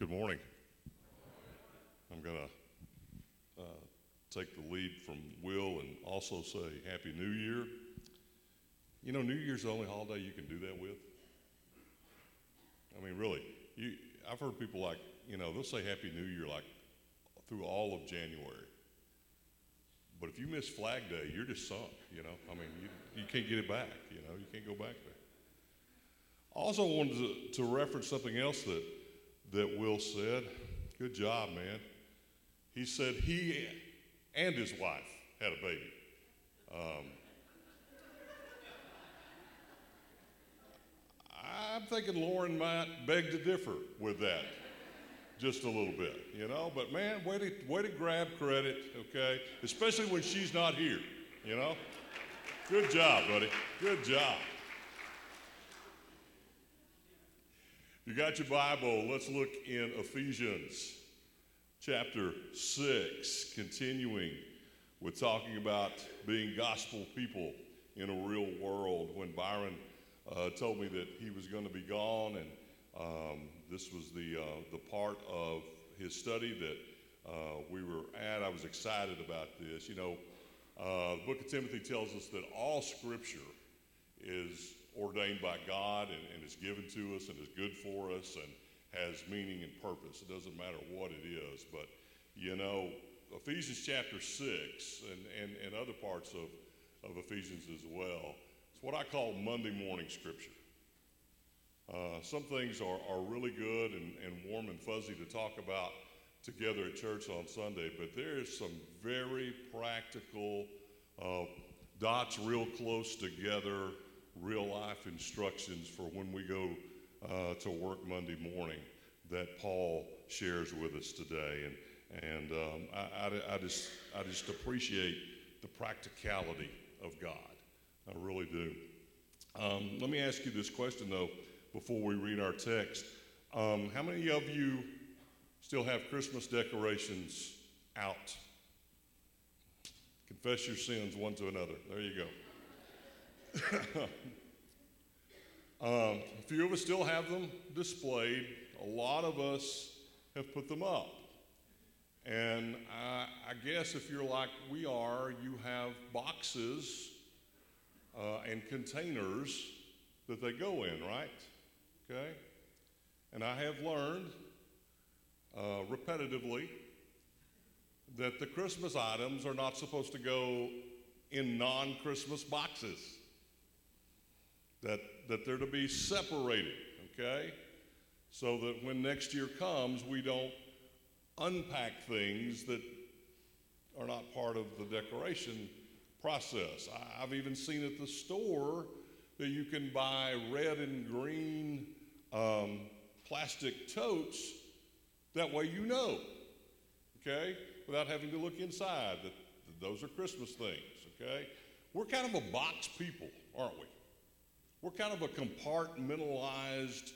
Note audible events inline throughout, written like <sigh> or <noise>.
Good morning. I'm going to uh, take the lead from Will and also say Happy New Year. You know, New Year's the only holiday you can do that with. I mean, really, you, I've heard people like, you know, they'll say Happy New Year like through all of January. But if you miss Flag Day, you're just sunk, you know. I mean, you, you can't get it back, you know, you can't go back there. I also wanted to, to reference something else that, that Will said. Good job, man. He said he and his wife had a baby. Um, I'm thinking Lauren might beg to differ with that just a little bit, you know. But man, way to, way to grab credit, okay? Especially when she's not here, you know. Good job, buddy. Good job. You got your Bible. Let's look in Ephesians chapter 6, continuing with talking about being gospel people in a real world. When Byron uh, told me that he was going to be gone, and um, this was the, uh, the part of his study that uh, we were at, I was excited about this. You know, uh, the book of Timothy tells us that all scripture is ordained by God and, and is given to us and is good for us and has meaning and purpose. It doesn't matter what it is. But, you know, Ephesians chapter 6 and, and, and other parts of, of Ephesians as well, it's what I call Monday morning scripture. Uh, some things are, are really good and, and warm and fuzzy to talk about together at church on Sunday, but there is some very practical, uh, dots real close together, real life instructions for when we go uh, to work Monday morning that Paul shares with us today. And, and um, I, I, I, just, I just appreciate the practicality of God. I really do. Um, let me ask you this question, though, before we read our text. Um, how many of you still have Christmas decorations out? Confess your sins one to another. There you go. <coughs> Um, a few of us still have them displayed. A lot of us have put them up. And I, I guess if you're like we are, you have boxes uh, and containers that they go in, right? Okay? And I have learned uh, repetitively that the Christmas items are not supposed to go in non Christmas boxes that, that they're to be separated, okay? So that when next year comes, we don't unpack things that are not part of the decoration process. I've even seen at the store that you can buy red and green um, plastic totes. That way you know, okay, without having to look inside that, that those are Christmas things, okay? We're kind of a box people, aren't we? We're kind of a compartmentalized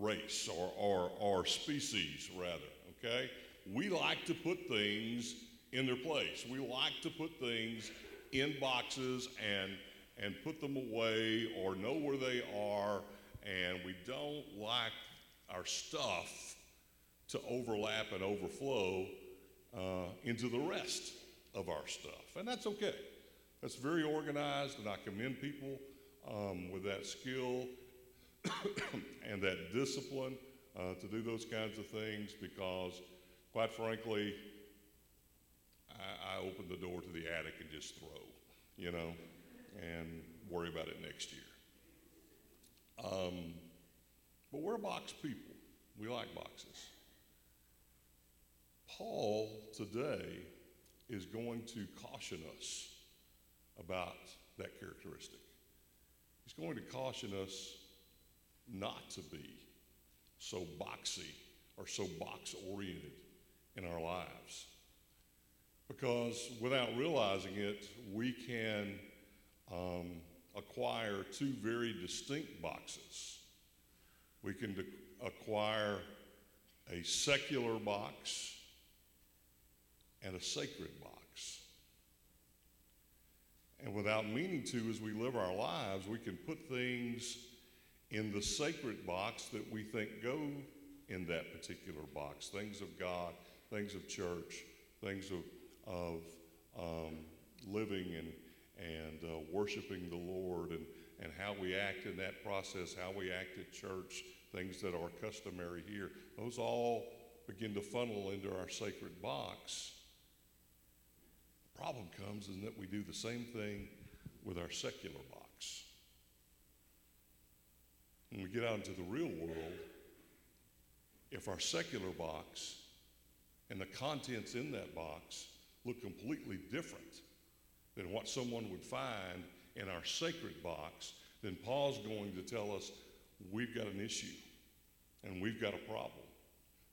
race or, or, or species, rather, okay? We like to put things in their place. We like to put things in boxes and, and put them away or know where they are, and we don't like our stuff to overlap and overflow uh, into the rest of our stuff. And that's okay. That's very organized, and I commend people um, with that skill <coughs> and that discipline uh, to do those kinds of things because, quite frankly, I, I open the door to the attic and just throw, you know, and worry about it next year. Um, but we're box people. We like boxes. Paul today is going to caution us about that characteristic. He's going to caution us not to be so boxy or so box oriented in our lives. Because without realizing it, we can um, acquire two very distinct boxes. We can de- acquire a secular box and a sacred box. And without meaning to, as we live our lives, we can put things in the sacred box that we think go in that particular box things of God, things of church, things of, of um, living and, and uh, worshiping the Lord, and, and how we act in that process, how we act at church, things that are customary here. Those all begin to funnel into our sacred box. Problem comes in that we do the same thing with our secular box. When we get out into the real world, if our secular box and the contents in that box look completely different than what someone would find in our sacred box, then Paul's going to tell us we've got an issue and we've got a problem.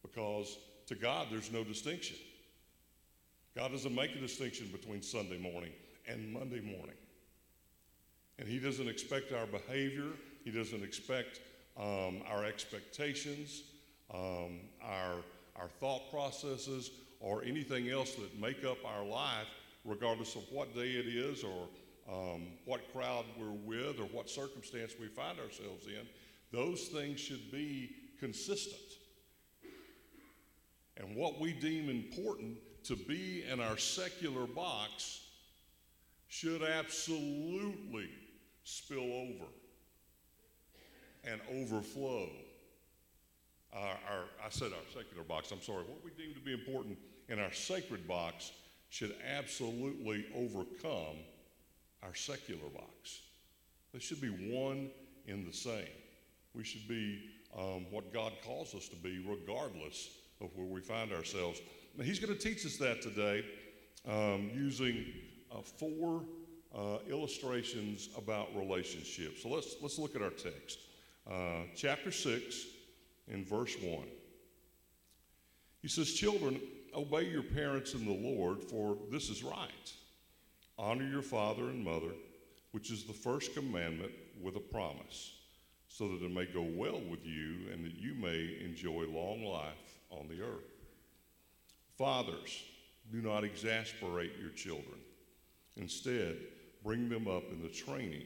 Because to God, there's no distinction. God doesn't make a distinction between Sunday morning and Monday morning. And He doesn't expect our behavior, He doesn't expect um, our expectations, um, our, our thought processes, or anything else that make up our life, regardless of what day it is or um, what crowd we're with or what circumstance we find ourselves in. Those things should be consistent. And what we deem important to be in our secular box should absolutely spill over and overflow. Our, our, I said our secular box, I'm sorry. What we deem to be important in our sacred box should absolutely overcome our secular box. They should be one in the same. We should be um, what God calls us to be, regardless of where we find ourselves. Now, He's going to teach us that today um, using uh, four uh, illustrations about relationships. So let's, let's look at our text. Uh, chapter 6, in verse 1. He says, Children, obey your parents in the Lord, for this is right. Honor your father and mother, which is the first commandment with a promise, so that it may go well with you and that you may enjoy long life on the earth. Fathers, do not exasperate your children. Instead, bring them up in the training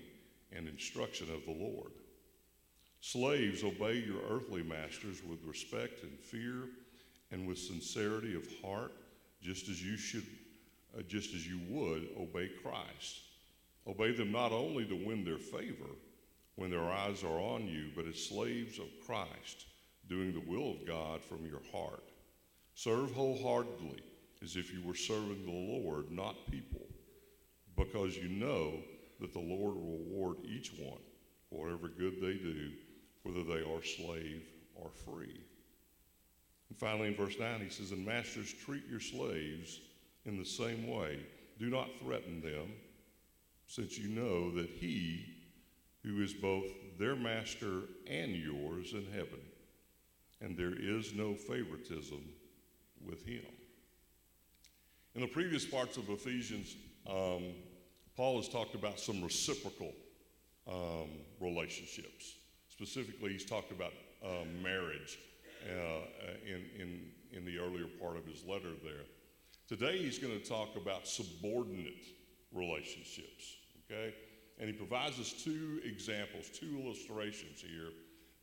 and instruction of the Lord. Slaves, obey your earthly masters with respect and fear and with sincerity of heart, just as you should uh, just as you would obey Christ. Obey them not only to win their favor when their eyes are on you, but as slaves of Christ, doing the will of God from your heart. Serve wholeheartedly as if you were serving the Lord, not people, because you know that the Lord will reward each one for whatever good they do, whether they are slave or free. And finally, in verse 9, he says, And masters, treat your slaves in the same way. Do not threaten them, since you know that he who is both their master and yours in heaven, and there is no favoritism with him. In the previous parts of Ephesians, um, Paul has talked about some reciprocal um, relationships. Specifically, he's talked about um, marriage uh, in, in, in the earlier part of his letter there. Today, he's going to talk about subordinate relationships, okay? And he provides us two examples, two illustrations here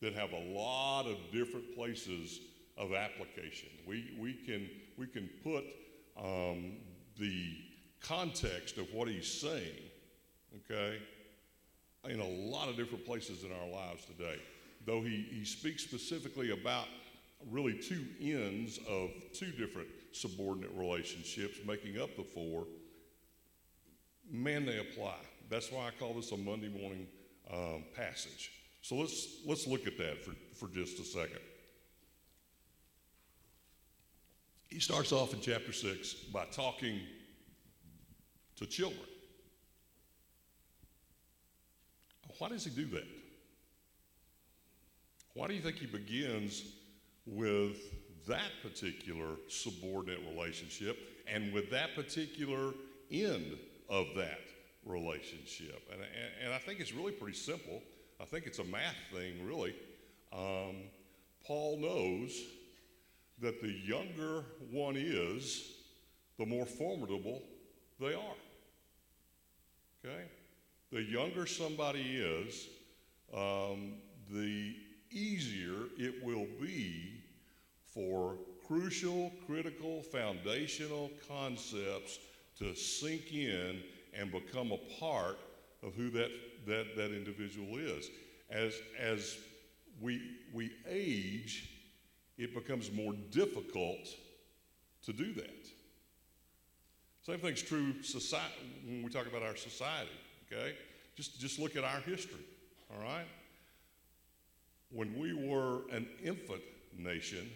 that have a lot of different places of application. We, we, can, we can put um, the context of what he's saying, okay, in a lot of different places in our lives today. Though he, he speaks specifically about really two ends of two different subordinate relationships making up the four, man, they apply. That's why I call this a Monday morning um, passage. So let's, let's look at that for, for just a second. He starts off in chapter 6 by talking to children. Why does he do that? Why do you think he begins with that particular subordinate relationship and with that particular end of that relationship? And, and, and I think it's really pretty simple. I think it's a math thing, really. Um, Paul knows that the younger one is, the more formidable they are. Okay? The younger somebody is, um, the easier it will be for crucial, critical, foundational concepts to sink in and become a part of who that, that, that individual is. As, as we, we age, it becomes more difficult to do that. Same thing's true society, when we talk about our society, okay? Just, just look at our history, all right? When we were an infant nation,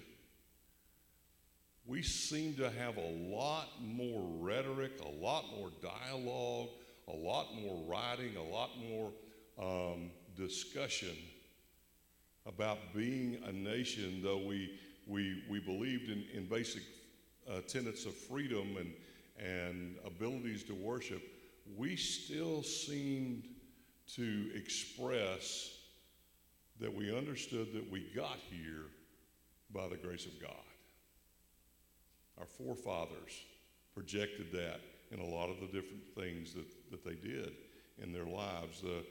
we seem to have a lot more rhetoric, a lot more dialogue, a lot more writing, a lot more um, discussion about being a nation, though we, we, we believed in, in basic uh, tenets of freedom and, and abilities to worship, we still seemed to express that we understood that we got here by the grace of God. Our forefathers projected that in a lot of the different things that, that they did in their lives. The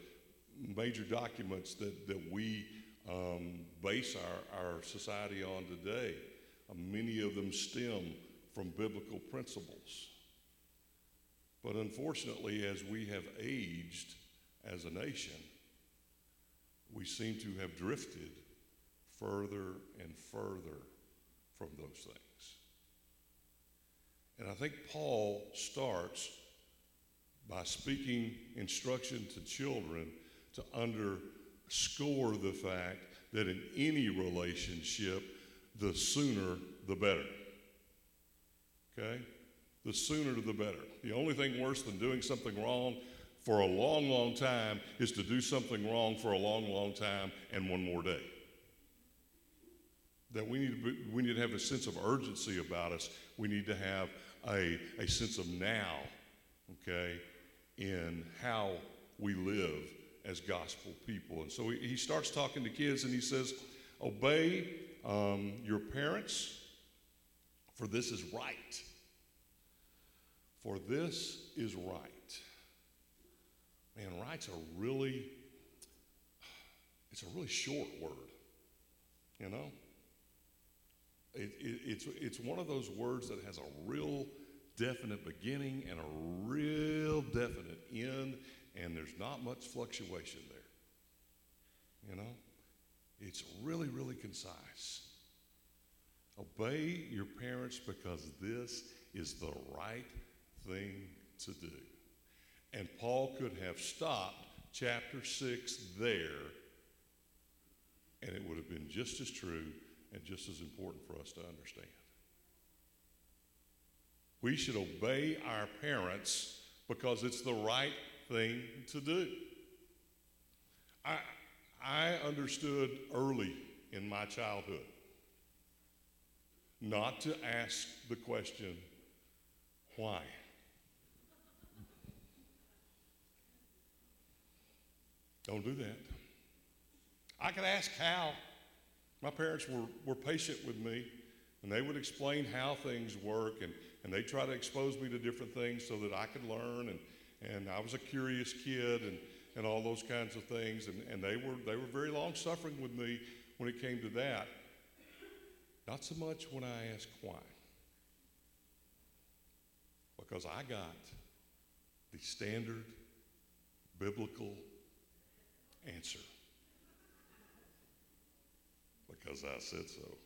major documents that, that we um, base our, our society on today, uh, many of them stem from biblical principles. But unfortunately, as we have aged as a nation, we seem to have drifted further and further from those things. And I think Paul starts by speaking instruction to children to underscore the fact that in any relationship, the sooner the better. Okay? The sooner the better. The only thing worse than doing something wrong for a long, long time is to do something wrong for a long, long time and one more day. That we need to, be, we need to have a sense of urgency about us. We need to have a, a sense of now, okay, in how we live as gospel people. And so he, he starts talking to kids and he says, Obey um, your parents, for this is right. For this is right. Man, right's a really, it's a really short word, you know? It, it, it's, it's one of those words that has a real definite beginning and a real definite end, and there's not much fluctuation there. You know? It's really, really concise. Obey your parents because this is the right thing to do. And Paul could have stopped chapter 6 there, and it would have been just as true and just as important for us to understand. We should obey our parents because it's the right thing to do. I, I understood early in my childhood not to ask the question, why? Don't do that. I could ask how. My parents were, were patient with me, and they would explain how things work, and, and they try to expose me to different things so that I could learn. And, and I was a curious kid, and, and all those kinds of things. And, and they, were, they were very long suffering with me when it came to that. Not so much when I asked why. Because I got the standard biblical answer because I said so.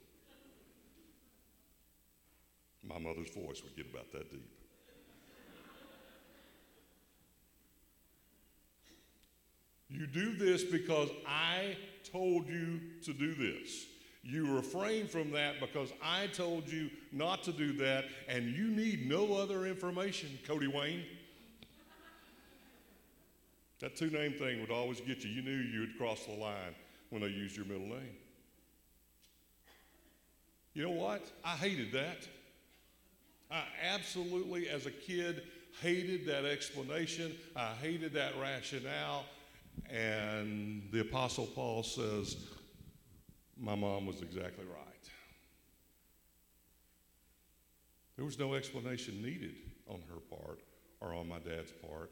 My mother's voice would get about that deep. You do this because I told you to do this. You refrain from that because I told you not to do that, and you need no other information, Cody Wayne. That two name thing would always get you. You knew you had crossed the line when they used your middle name. You know what? I hated that. I absolutely, as a kid, hated that explanation. I hated that rationale. And the Apostle Paul says, My mom was exactly right. There was no explanation needed on her part or on my dad's part.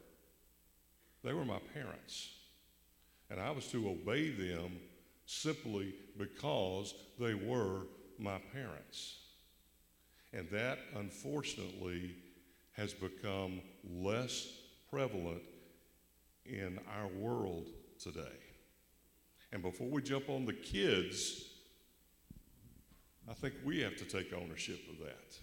They were my parents. And I was to obey them simply because they were my parents. And that, unfortunately, has become less prevalent in our world today. And before we jump on the kids, I think we have to take ownership of that.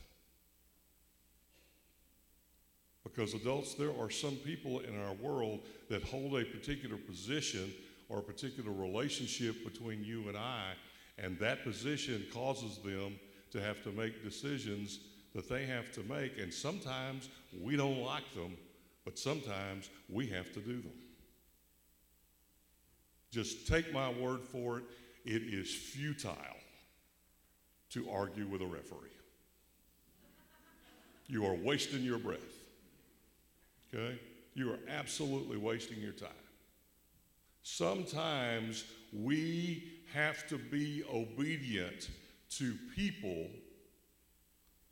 Because, adults, there are some people in our world that hold a particular position or a particular relationship between you and I, and that position causes them to have to make decisions that they have to make. And sometimes we don't like them, but sometimes we have to do them. Just take my word for it, it is futile to argue with a referee. You are wasting your breath. Okay? You are absolutely wasting your time. Sometimes we have to be obedient to people,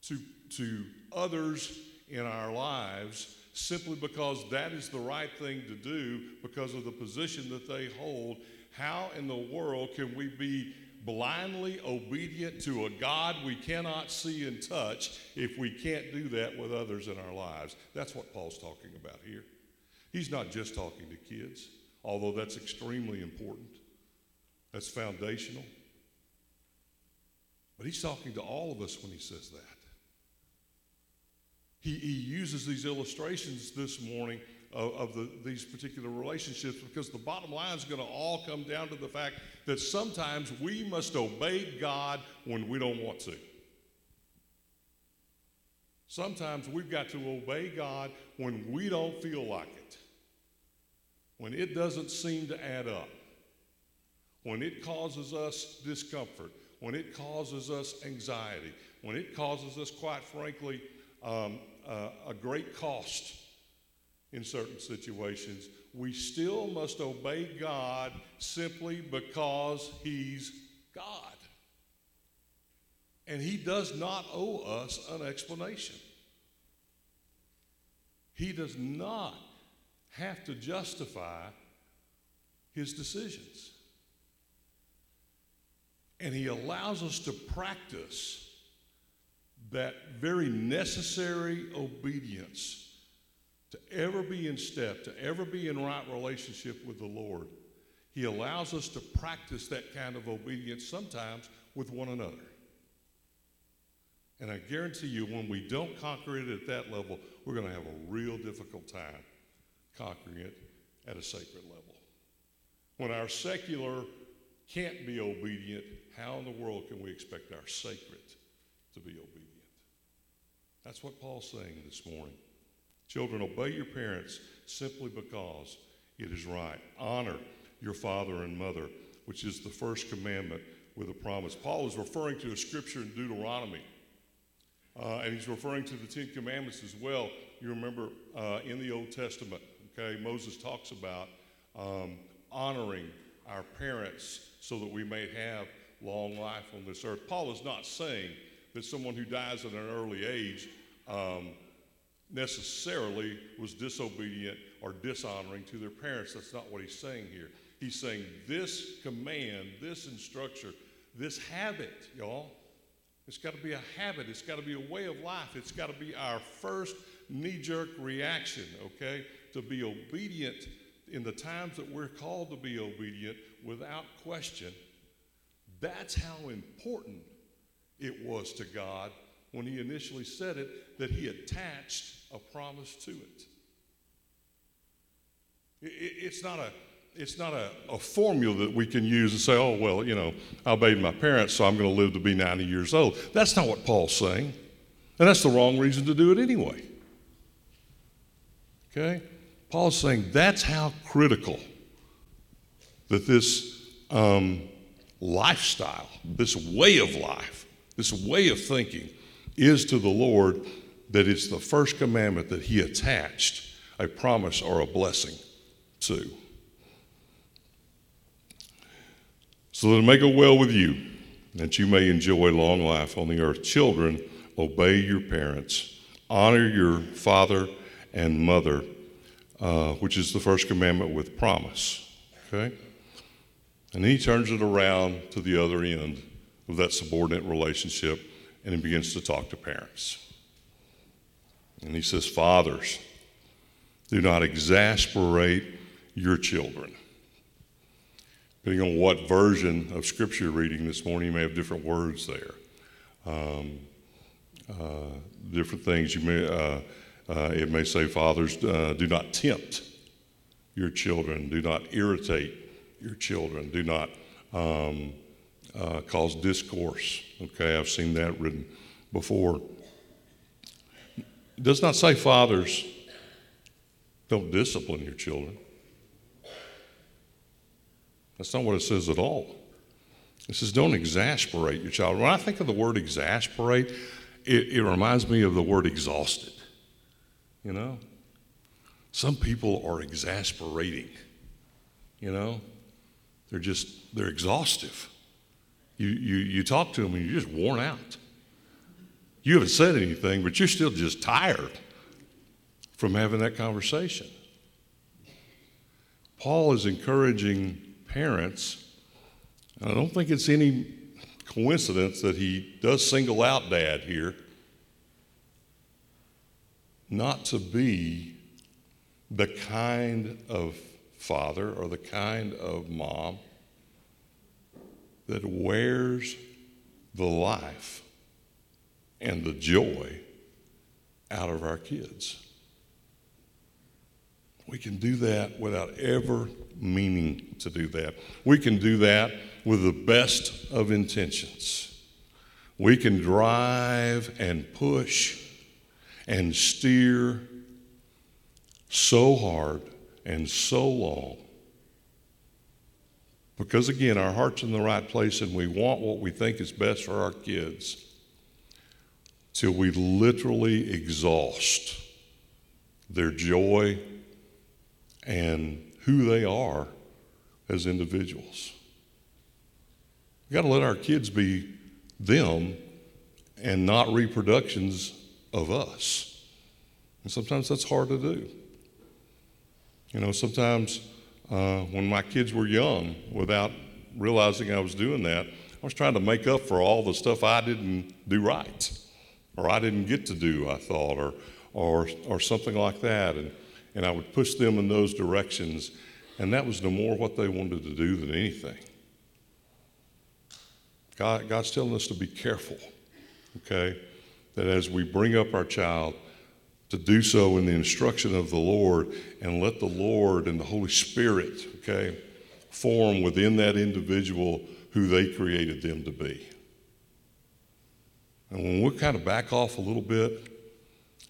to, to others in our lives, simply because that is the right thing to do because of the position that they hold. How in the world can we be blindly obedient to a God we cannot see and touch if we can't do that with others in our lives? That's what Paul's talking about here. He's not just talking to kids, although that's extremely important, that's foundational. But he's talking to all of us when he says that. He, he uses these illustrations this morning of, of the, these particular relationships because the bottom line is going to all come down to the fact that sometimes we must obey God when we don't want to. Sometimes we've got to obey God when we don't feel like it, when it doesn't seem to add up, when it causes us discomfort, when it causes us anxiety, when it causes us, quite frankly, um, a great cost in certain situations, we still must obey God simply because He's God. And He does not owe us an explanation. He does not have to justify His decisions. And He allows us to practice that very necessary obedience to ever be in step, to ever be in right relationship with the Lord, He allows us to practice that kind of obedience sometimes with one another. And I guarantee you, when we don't conquer it at that level, we're going to have a real difficult time conquering it at a sacred level. When our secular can't be obedient, how in the world can we expect our sacred to be obedient? That's what Paul's saying this morning. Children, obey your parents simply because it is right. Honor your father and mother, which is the first commandment with a promise. Paul is referring to a scripture in Deuteronomy, uh, and he's referring to the Ten Commandments as well. You remember uh, in the Old Testament, okay, Moses talks about um, honoring our parents so that we may have long life on this earth. Paul is not saying that someone who dies at an early age um, necessarily was disobedient or dishonoring to their parents. That's not what he's saying here. He's saying this command, this instruction, this habit, y'all, it's got to be a habit. It's got to be a way of life. It's got to be our first knee jerk reaction, okay? To be obedient in the times that we're called to be obedient without question. That's how important it was to God when he initially said it that he attached a promise to it. It's not a it's not a, a, formula that we can use and say, oh, well, you know, I obeyed my parents, so I'm going to live to be 90 years old. That's not what Paul's saying. And that's the wrong reason to do it anyway. Okay? Paul's saying that's how critical that this um, lifestyle, this way of life, this way of thinking is to the Lord that it's the first commandment that he attached a promise or a blessing to. So that it may go well with you, that you may enjoy long life on the earth. Children, obey your parents, honor your father and mother, uh, which is the first commandment with promise. Okay? And he turns it around to the other end of that subordinate relationship, and he begins to talk to parents. And he says, Fathers, do not exasperate your children. Depending on what version of scripture you're reading this morning, you may have different words there. Um, uh, different things. You may, uh, uh, it may say, Fathers, uh, do not tempt your children, do not irritate your children, do not um, uh, cause discourse. Okay, I've seen that written before. It does not say, Fathers, don't discipline your children. That's not what it says at all. It says, don't exasperate your child. When I think of the word exasperate, it, it reminds me of the word exhausted. You know? Some people are exasperating. You know? They're just, they're exhaustive. You, you, you talk to them and you're just worn out. You haven't said anything, but you're still just tired from having that conversation. Paul is encouraging parents. I don't think it's any coincidence that he does single out dad here not to be the kind of father or the kind of mom that wears the life and the joy out of our kids. We can do that without ever meaning to do that. We can do that with the best of intentions. We can drive and push and steer so hard and so long because, again, our heart's in the right place and we want what we think is best for our kids till we literally exhaust their joy and who they are as individuals. We've got to let our kids be them and not reproductions of us. And sometimes that's hard to do. You know, sometimes uh, when my kids were young, without realizing I was doing that, I was trying to make up for all the stuff I didn't do right, or I didn't get to do, I thought, or, or, or something like that. And, and I would push them in those directions. And that was no more what they wanted to do than anything. God, God's telling us to be careful, okay? That as we bring up our child, to do so in the instruction of the Lord and let the Lord and the Holy Spirit, okay, form within that individual who they created them to be. And when we kind of back off a little bit,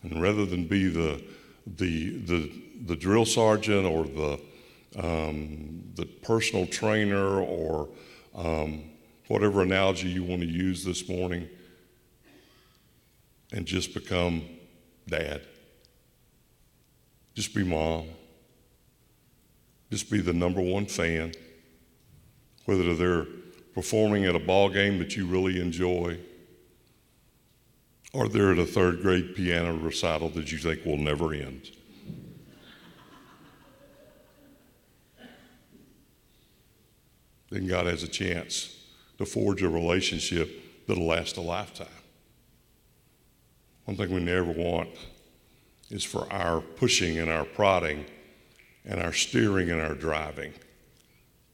and rather than be the, the, the, the drill sergeant or the, um, the personal trainer or um, whatever analogy you want to use this morning, and just become dad. Just be mom. Just be the number one fan. Whether they're performing at a ball game that you really enjoy, or they're at a third grade piano recital that you think will never end. then God has a chance to forge a relationship that'll last a lifetime. One thing we never want is for our pushing and our prodding and our steering and our driving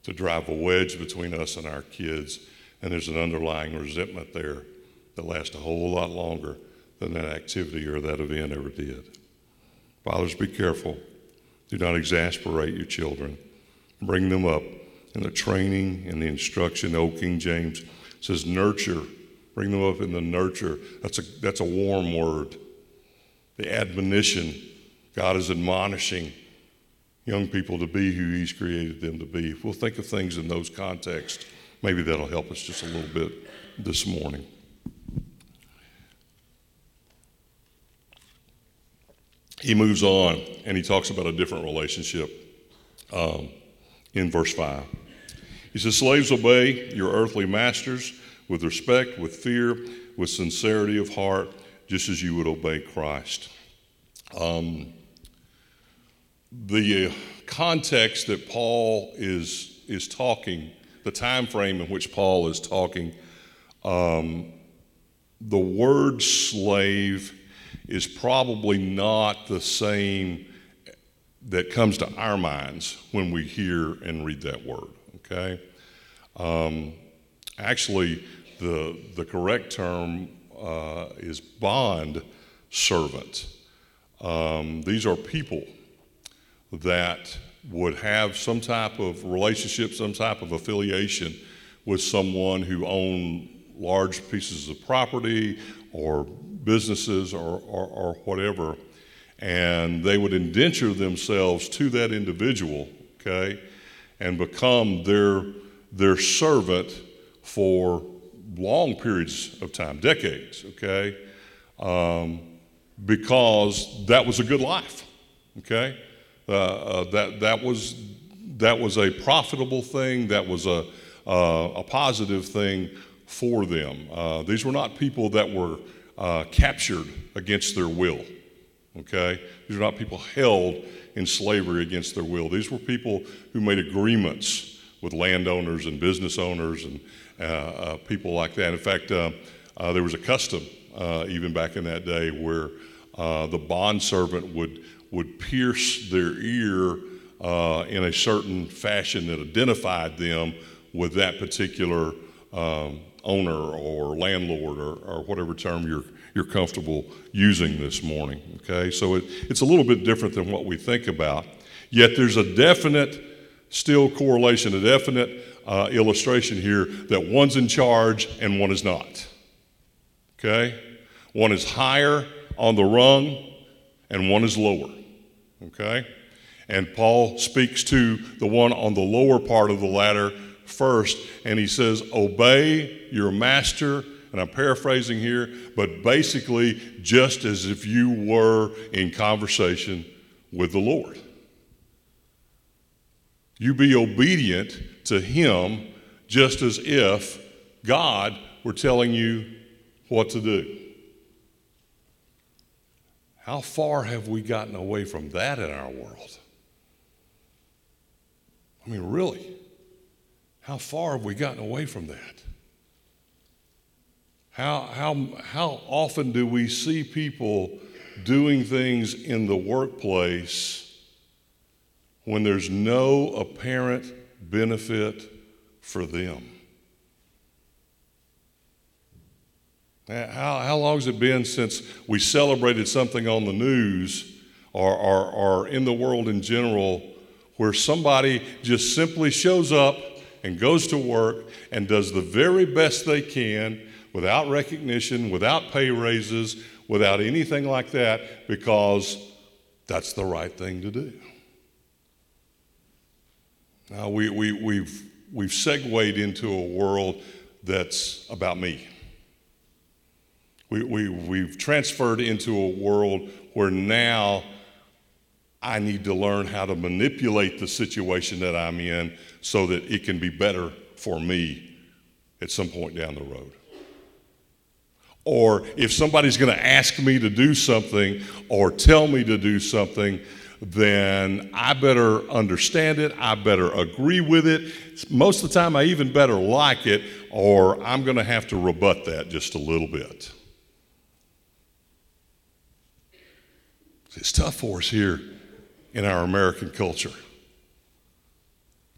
to drive a wedge between us and our kids. And there's an underlying resentment there that lasts a whole lot longer than that activity or that event ever did. Fathers, be careful. Do not exasperate your children. Bring them up in the training and the instruction. Old King James says, nurture. Bring them up in the nurture. That's a, that's a warm word the admonition. God is admonishing young people to be who He's created them to be. If we'll think of things in those contexts, maybe that'll help us just a little bit this morning. He moves on and he talks about a different relationship um, in verse 5. He says, Slaves, obey your earthly masters with respect, with fear, with sincerity of heart just as you would obey Christ. Um, the context that Paul is, is talking, the time frame in which Paul is talking, um, the word slave is probably not the same that comes to our minds when we hear and read that word, okay? Um, actually, the, the correct term uh, is bond servant. Um, these are people that would have some type of relationship, some type of affiliation with someone who owned large pieces of property or businesses or, or, or whatever, and they would indenture themselves to that individual, okay, and become their, their servant for long periods of time, decades, okay, um, because that was a good life, okay? Uh, uh, that, that, was, that was a profitable thing, that was a, uh, a positive thing for them. Uh, these were not people that were uh, captured against their will, okay? These were not people held in slavery against their will. These were people who made agreements with landowners and business owners and Uh, uh, people like that. In fact, uh, uh there was a custom even back in that day where the bond servant would, would pierce their ear in a certain fashion that identified them with that particular um, owner or landlord or, or, whatever term you're, you're comfortable using this morning. Okay, so it, it's a little bit different than what we think about. Yet there's a definite, still correlation, a definite uh, illustration here that one's in charge and one is not. Okay? One is higher on the rung and one is lower. Okay? And Paul speaks to the one on the lower part of the ladder first, and he says, Obey your master. And I'm paraphrasing here, but basically, just as if you were in conversation with the Lord. You be obedient to Him just as if God were telling you what to do. How far have we gotten away from that in our world? I mean, really, how far have we gotten away from that? How, how, how often do we see people doing things in the workplace when there's no apparent benefit for them. How, how long has it been since we celebrated something on the news or, or, or in the world in general where somebody just simply shows up and goes to work and does the very best they can without recognition, without pay raises, without anything like that because that's the right thing to do? Now, we, we, we've, we've segued into a world that's about me. We, we, we've transferred into a world where now I need to learn how to manipulate the situation that I'm in so that it can be better for me at some point down the road. Or if somebody's going to ask me to do something or tell me to do something, then I better understand it. I better agree with it. Most of the time, I even better like it, or I'm going to have to rebut that just a little bit. It's tough for us here in our American culture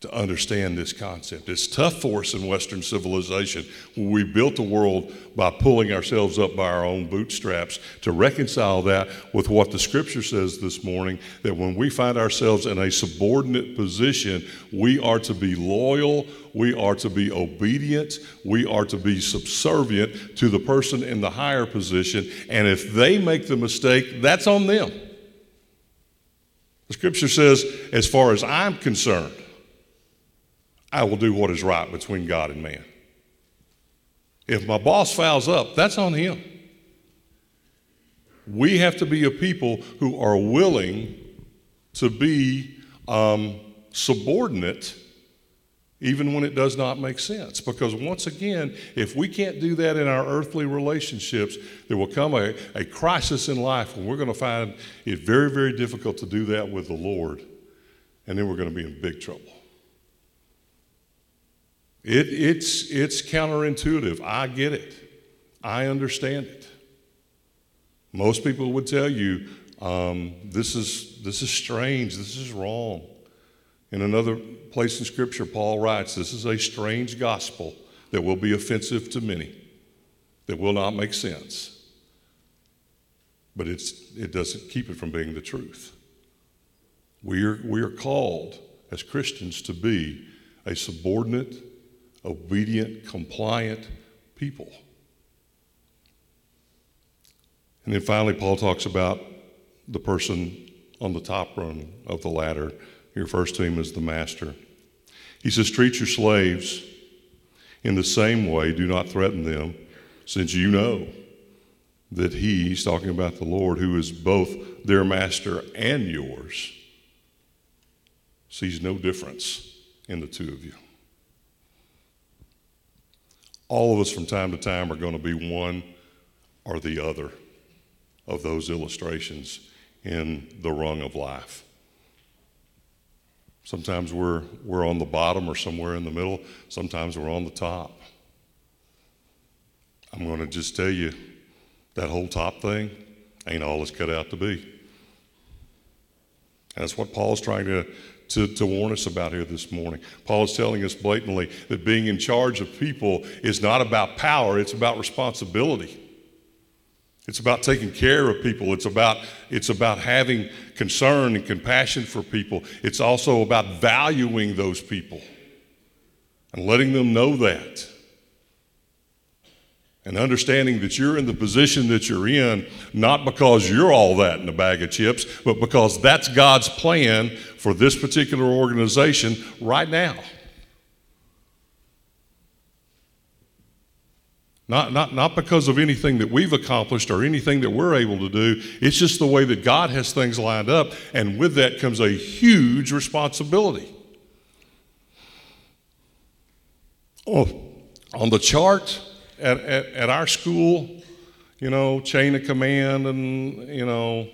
to understand this concept. It's tough for us in Western civilization we built the world by pulling ourselves up by our own bootstraps to reconcile that with what the scripture says this morning that when we find ourselves in a subordinate position, we are to be loyal, we are to be obedient, we are to be subservient to the person in the higher position. And if they make the mistake, that's on them. The scripture says, as far as I'm concerned, I will do what is right between God and man. If my boss fouls up, that's on him. We have to be a people who are willing to be um, subordinate even when it does not make sense. Because once again, if we can't do that in our earthly relationships, there will come a, a crisis in life when we're going to find it very, very difficult to do that with the Lord. And then we're going to be in big trouble. It, it's, it's counterintuitive. I get it. I understand it. Most people would tell you um, this, is, this is strange, this is wrong. In another place in Scripture, Paul writes, This is a strange gospel that will be offensive to many, that will not make sense. But it's, it doesn't keep it from being the truth. We are, we are called as Christians to be a subordinate, obedient, compliant people. And then finally, Paul talks about the person on the top rung of the ladder. He refers to him as the master. He says, Treat your slaves in the same way, do not threaten them, since you know that he, he's talking about the Lord, who is both their master and yours, sees no difference in the two of you. All of us from time to time are going to be one or the other of those illustrations in the rung of life. Sometimes we're, we're on the bottom or somewhere in the middle. Sometimes we're on the top. I'm going to just tell you that whole top thing ain't all it's cut out to be. And that's what Paul's trying to, to, to warn us about here this morning. Paul is telling us blatantly that being in charge of people is not about power, it's about responsibility. It's about taking care of people. It's about, it's about having concern and compassion for people. It's also about valuing those people and letting them know that. And understanding that you're in the position that you're in, not because you're all that in a bag of chips, but because that's God's plan for this particular organization right now. Not, not, not because of anything that we've accomplished or anything that we're able to do. It's just the way that God has things lined up. And with that comes a huge responsibility. Oh, on the chart at, at, at our school, you know, chain of command and, you know,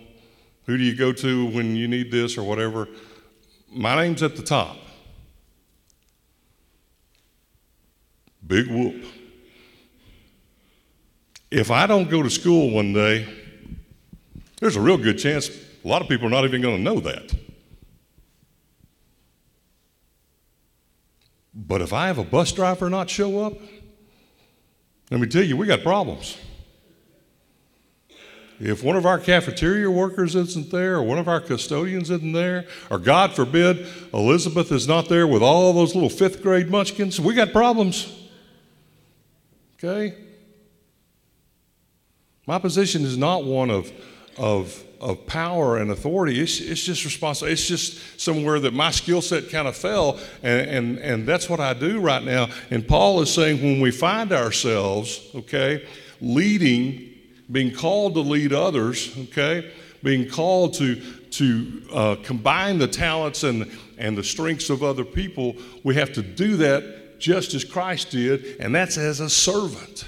who do you go to when you need this or whatever? My name's at the top. Big whoop. If I don't go to school one day, there's a real good chance a lot of people are not even going to know that. But if I have a bus driver not show up, let me tell you, we got problems. If one of our cafeteria workers isn't there, or one of our custodians isn't there, or God forbid, Elizabeth is not there with all those little fifth grade munchkins, we got problems. Okay? My position is not one of, of, of power and authority. It's, it's just responsible. It's just somewhere that my skill set kind of fell, and, and, and that's what I do right now. And Paul is saying when we find ourselves, okay, leading, being called to lead others, okay, being called to, to uh, combine the talents and, and the strengths of other people, we have to do that just as Christ did, and that's as a servant.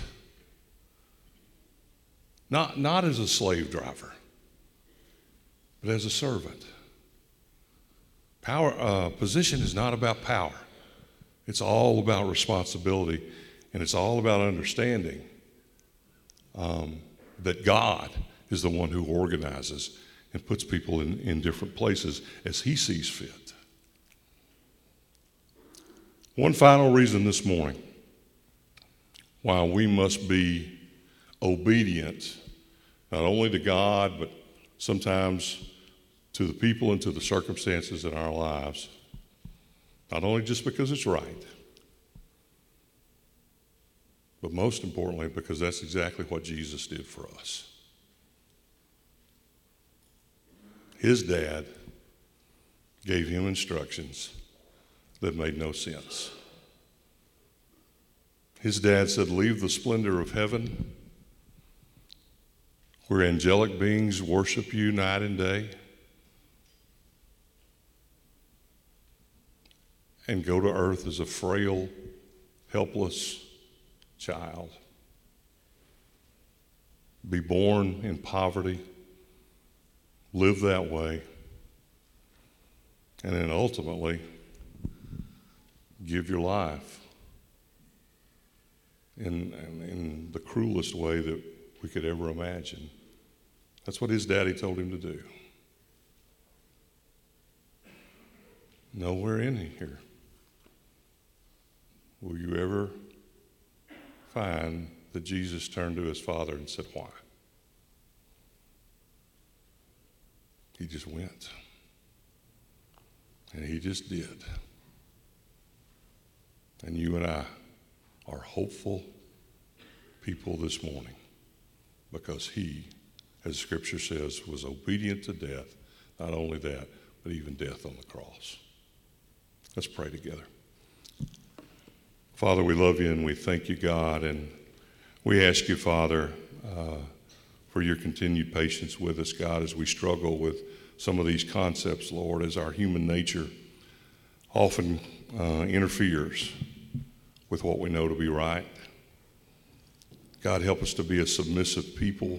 Not, not as a slave driver, but as a servant. Power, uh, position is not about power. It's all about responsibility, and it's all about understanding um, that God is the one who organizes and puts people in, in different places as He sees fit. One final reason this morning why we must be obedient, not only to God, but sometimes to the people and to the circumstances in our lives. Not only just because it's right, but most importantly, because that's exactly what Jesus did for us. His dad gave him instructions that made no sense. His dad said, Leave the splendor of heaven where angelic beings worship you night and day, and go to earth as a frail, helpless child. Be born in poverty, live that way, and then ultimately give your life in, in the cruelest way that we could ever imagine. That's what his daddy told him to do. Nowhere in here will you ever find that Jesus turned to his father and said, Why? He just went. And he just did. And you and I are hopeful people this morning because he, as Scripture says, was obedient to death. Not only that, but even death on the cross. Let's pray together. Father, we love you and we thank you, God, and we ask you, Father, uh, for your continued patience with us, God, as we struggle with some of these concepts, Lord, as our human nature often uh, interferes with what we know to be right. God, help us to be a submissive people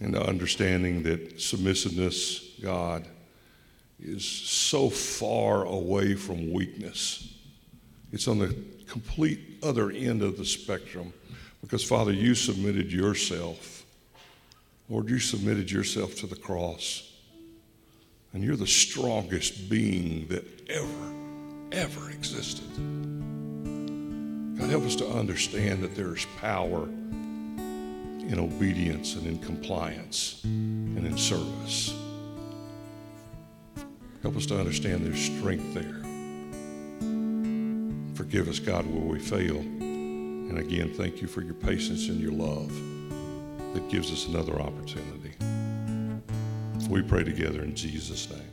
and understanding that submissiveness, God, is so far away from weakness. It's on the complete other end of the spectrum because, Father, you submitted yourself. Lord, you submitted yourself to the cross. And you're the strongest being that ever, ever existed. God, help us to understand that there's power in obedience and in compliance and in service. Help us to understand there's strength there. Forgive us, God, where we fail. And again, thank you for your patience and your love that gives us another opportunity. We pray together in Jesus' name.